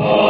Oh.